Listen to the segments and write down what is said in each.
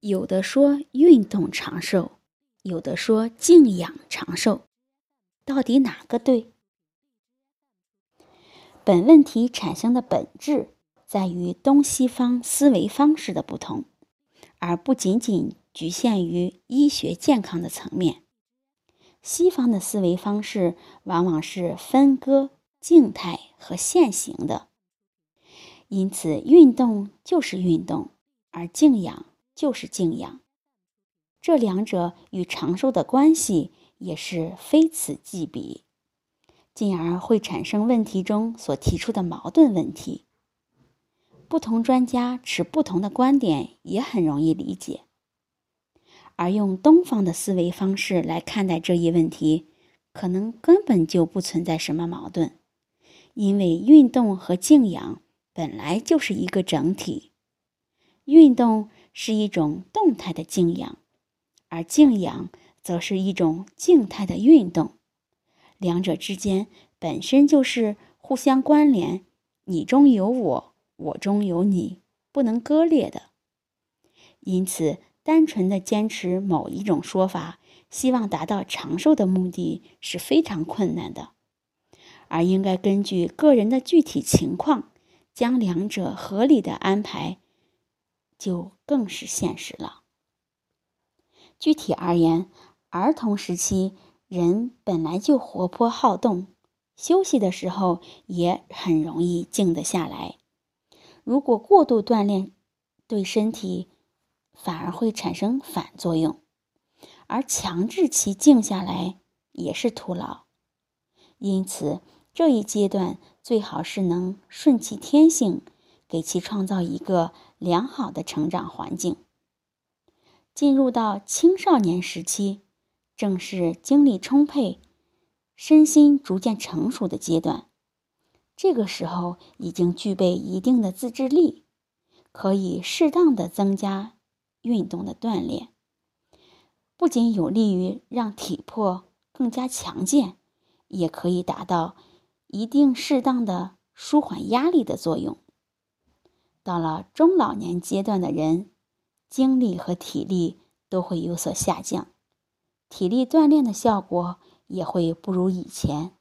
有的说运动长寿，有的说静养长寿，到底哪个对？本问题产生的本质在于东西方思维方式的不同，而不仅仅局限于医学健康的层面。西方的思维方式往往是分割静态和现行的，因此运动就是运动，而静养。就是静养，这两者与长寿的关系也是非此即彼，进而会产生问题中所提出的矛盾问题。不同专家持不同的观点也很容易理解，而用东方的思维方式来看待这一问题，可能根本就不存在什么矛盾，因为运动和静养本来就是一个整体，运动。是一种动态的静养，而静养则是一种静态的运动，两者之间本身就是互相关联，你中有我，我中有你，不能割裂的。因此，单纯的坚持某一种说法，希望达到长寿的目的是非常困难的，而应该根据个人的具体情况，将两者合理的安排。就更是现实了。具体而言，儿童时期人本来就活泼好动，休息的时候也很容易静得下来。如果过度锻炼，对身体反而会产生反作用，而强制其静下来也是徒劳。因此，这一阶段最好是能顺其天性，给其创造一个。良好的成长环境。进入到青少年时期，正是精力充沛、身心逐渐成熟的阶段。这个时候已经具备一定的自制力，可以适当的增加运动的锻炼，不仅有利于让体魄更加强健，也可以达到一定适当的舒缓压力的作用。到了中老年阶段的人，精力和体力都会有所下降，体力锻炼的效果也会不如以前。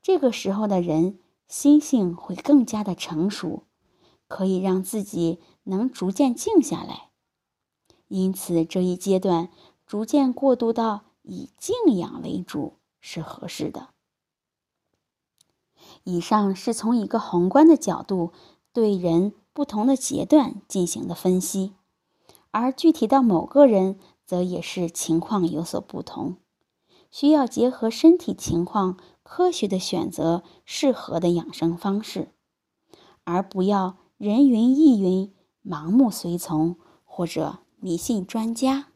这个时候的人心性会更加的成熟，可以让自己能逐渐静下来。因此，这一阶段逐渐过渡到以静养为主是合适的。以上是从一个宏观的角度。对人不同的阶段进行的分析，而具体到某个人，则也是情况有所不同，需要结合身体情况，科学的选择适合的养生方式，而不要人云亦云、盲目随从或者迷信专家。